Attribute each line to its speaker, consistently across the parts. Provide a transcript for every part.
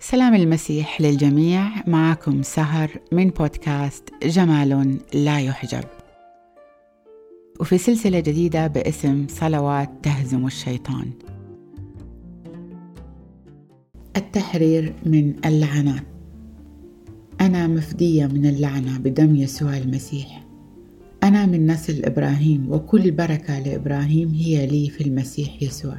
Speaker 1: سلام المسيح للجميع. معكم سهر من بودكاست جمال لا يحجب. وفي سلسلة جديدة باسم صلوات تهزم الشيطان. التحرير من اللعنات أنا مفدية من اللعنة بدم يسوع المسيح. أنا من نسل إبراهيم وكل بركة لإبراهيم هي لي في المسيح يسوع.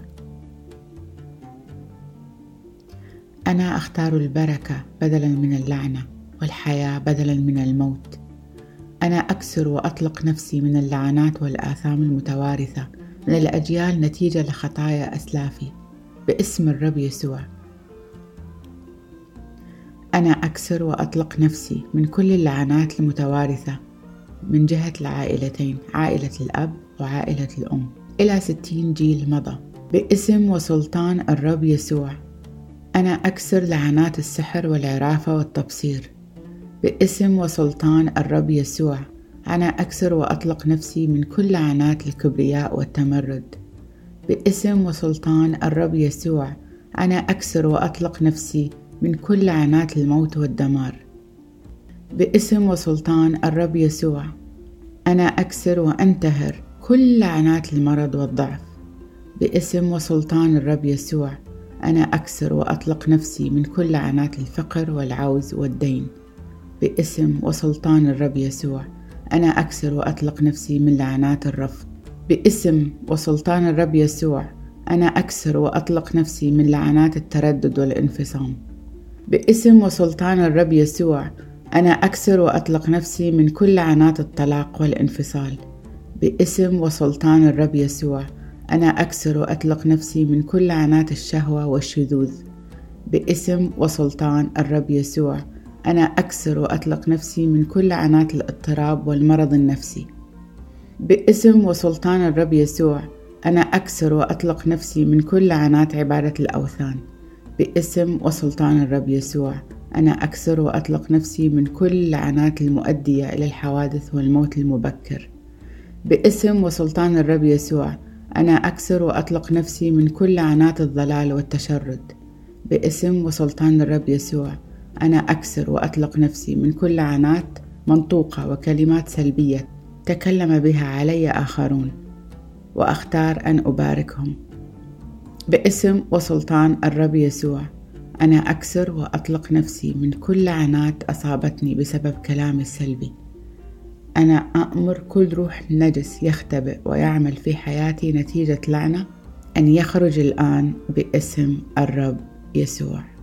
Speaker 1: أنا أختار البركة بدلا من اللعنة والحياة بدلا من الموت. أنا أكسر وأطلق نفسي من اللعنات والآثام المتوارثة من الأجيال نتيجة لخطايا أسلافي باسم الرب يسوع. أنا أكسر وأطلق نفسي من كل اللعنات المتوارثة من جهة العائلتين عائلة الأب وعائلة الأم إلى ستين جيل مضى باسم وسلطان الرب يسوع. أنا أكسر لعنات السحر والعرافة والتبصير. باسم وسلطان الرب يسوع أنا أكسر وأطلق نفسي من كل لعنات الكبرياء والتمرد. باسم وسلطان الرب يسوع أنا أكسر وأطلق نفسي من كل لعنات الموت والدمار. باسم وسلطان الرب يسوع أنا أكسر وأنتهر كل لعنات المرض والضعف. باسم وسلطان الرب يسوع أنا أكسر وأطلق نفسي من كل لعنات الفقر والعوز والدين باسم وسلطان الرب يسوع. أنا أكسر وأطلق نفسي من لعنات الرفض باسم وسلطان الرب يسوع. أنا أكسر وأطلق نفسي من لعنات التردد والانفصام باسم وسلطان الرب يسوع. أنا أكسر وأطلق نفسي من كل لعنات الطلاق والانفصال باسم وسلطان الرب يسوع. أنا أكسر وأطلق نفسي من كل لعنات الشهوة والشذوذ. باسم وسلطان الرب يسوع أنا أكسر وأطلق نفسي من كل لعنات الاضطراب والمرض النفسي. باسم وسلطان الرب يسوع أنا أكسر وأطلق نفسي من كل لعنات عبادة الأوثان. باسم وسلطان الرب يسوع أنا أكسر وأطلق نفسي من كل لعنات المؤدية إلى الحوادث والموت المبكر. باسم وسلطان الرب يسوع أنا أكسر وأطلق نفسي من كل لعنات الضلال والتشرد. باسم وسلطان الرب يسوع أنا أكسر وأطلق نفسي من كل لعنات منطوقة وكلمات سلبية تكلم بها علي آخرون وأختار أن أباركهم. باسم وسلطان الرب يسوع أنا أكسر وأطلق نفسي من كل لعنات أصابتني بسبب كلامي السلبي. أنا أأمر كل روح نجس يختبئ ويعمل في حياتي نتيجة لعنة أن يخرج الآن باسم الرب يسوع.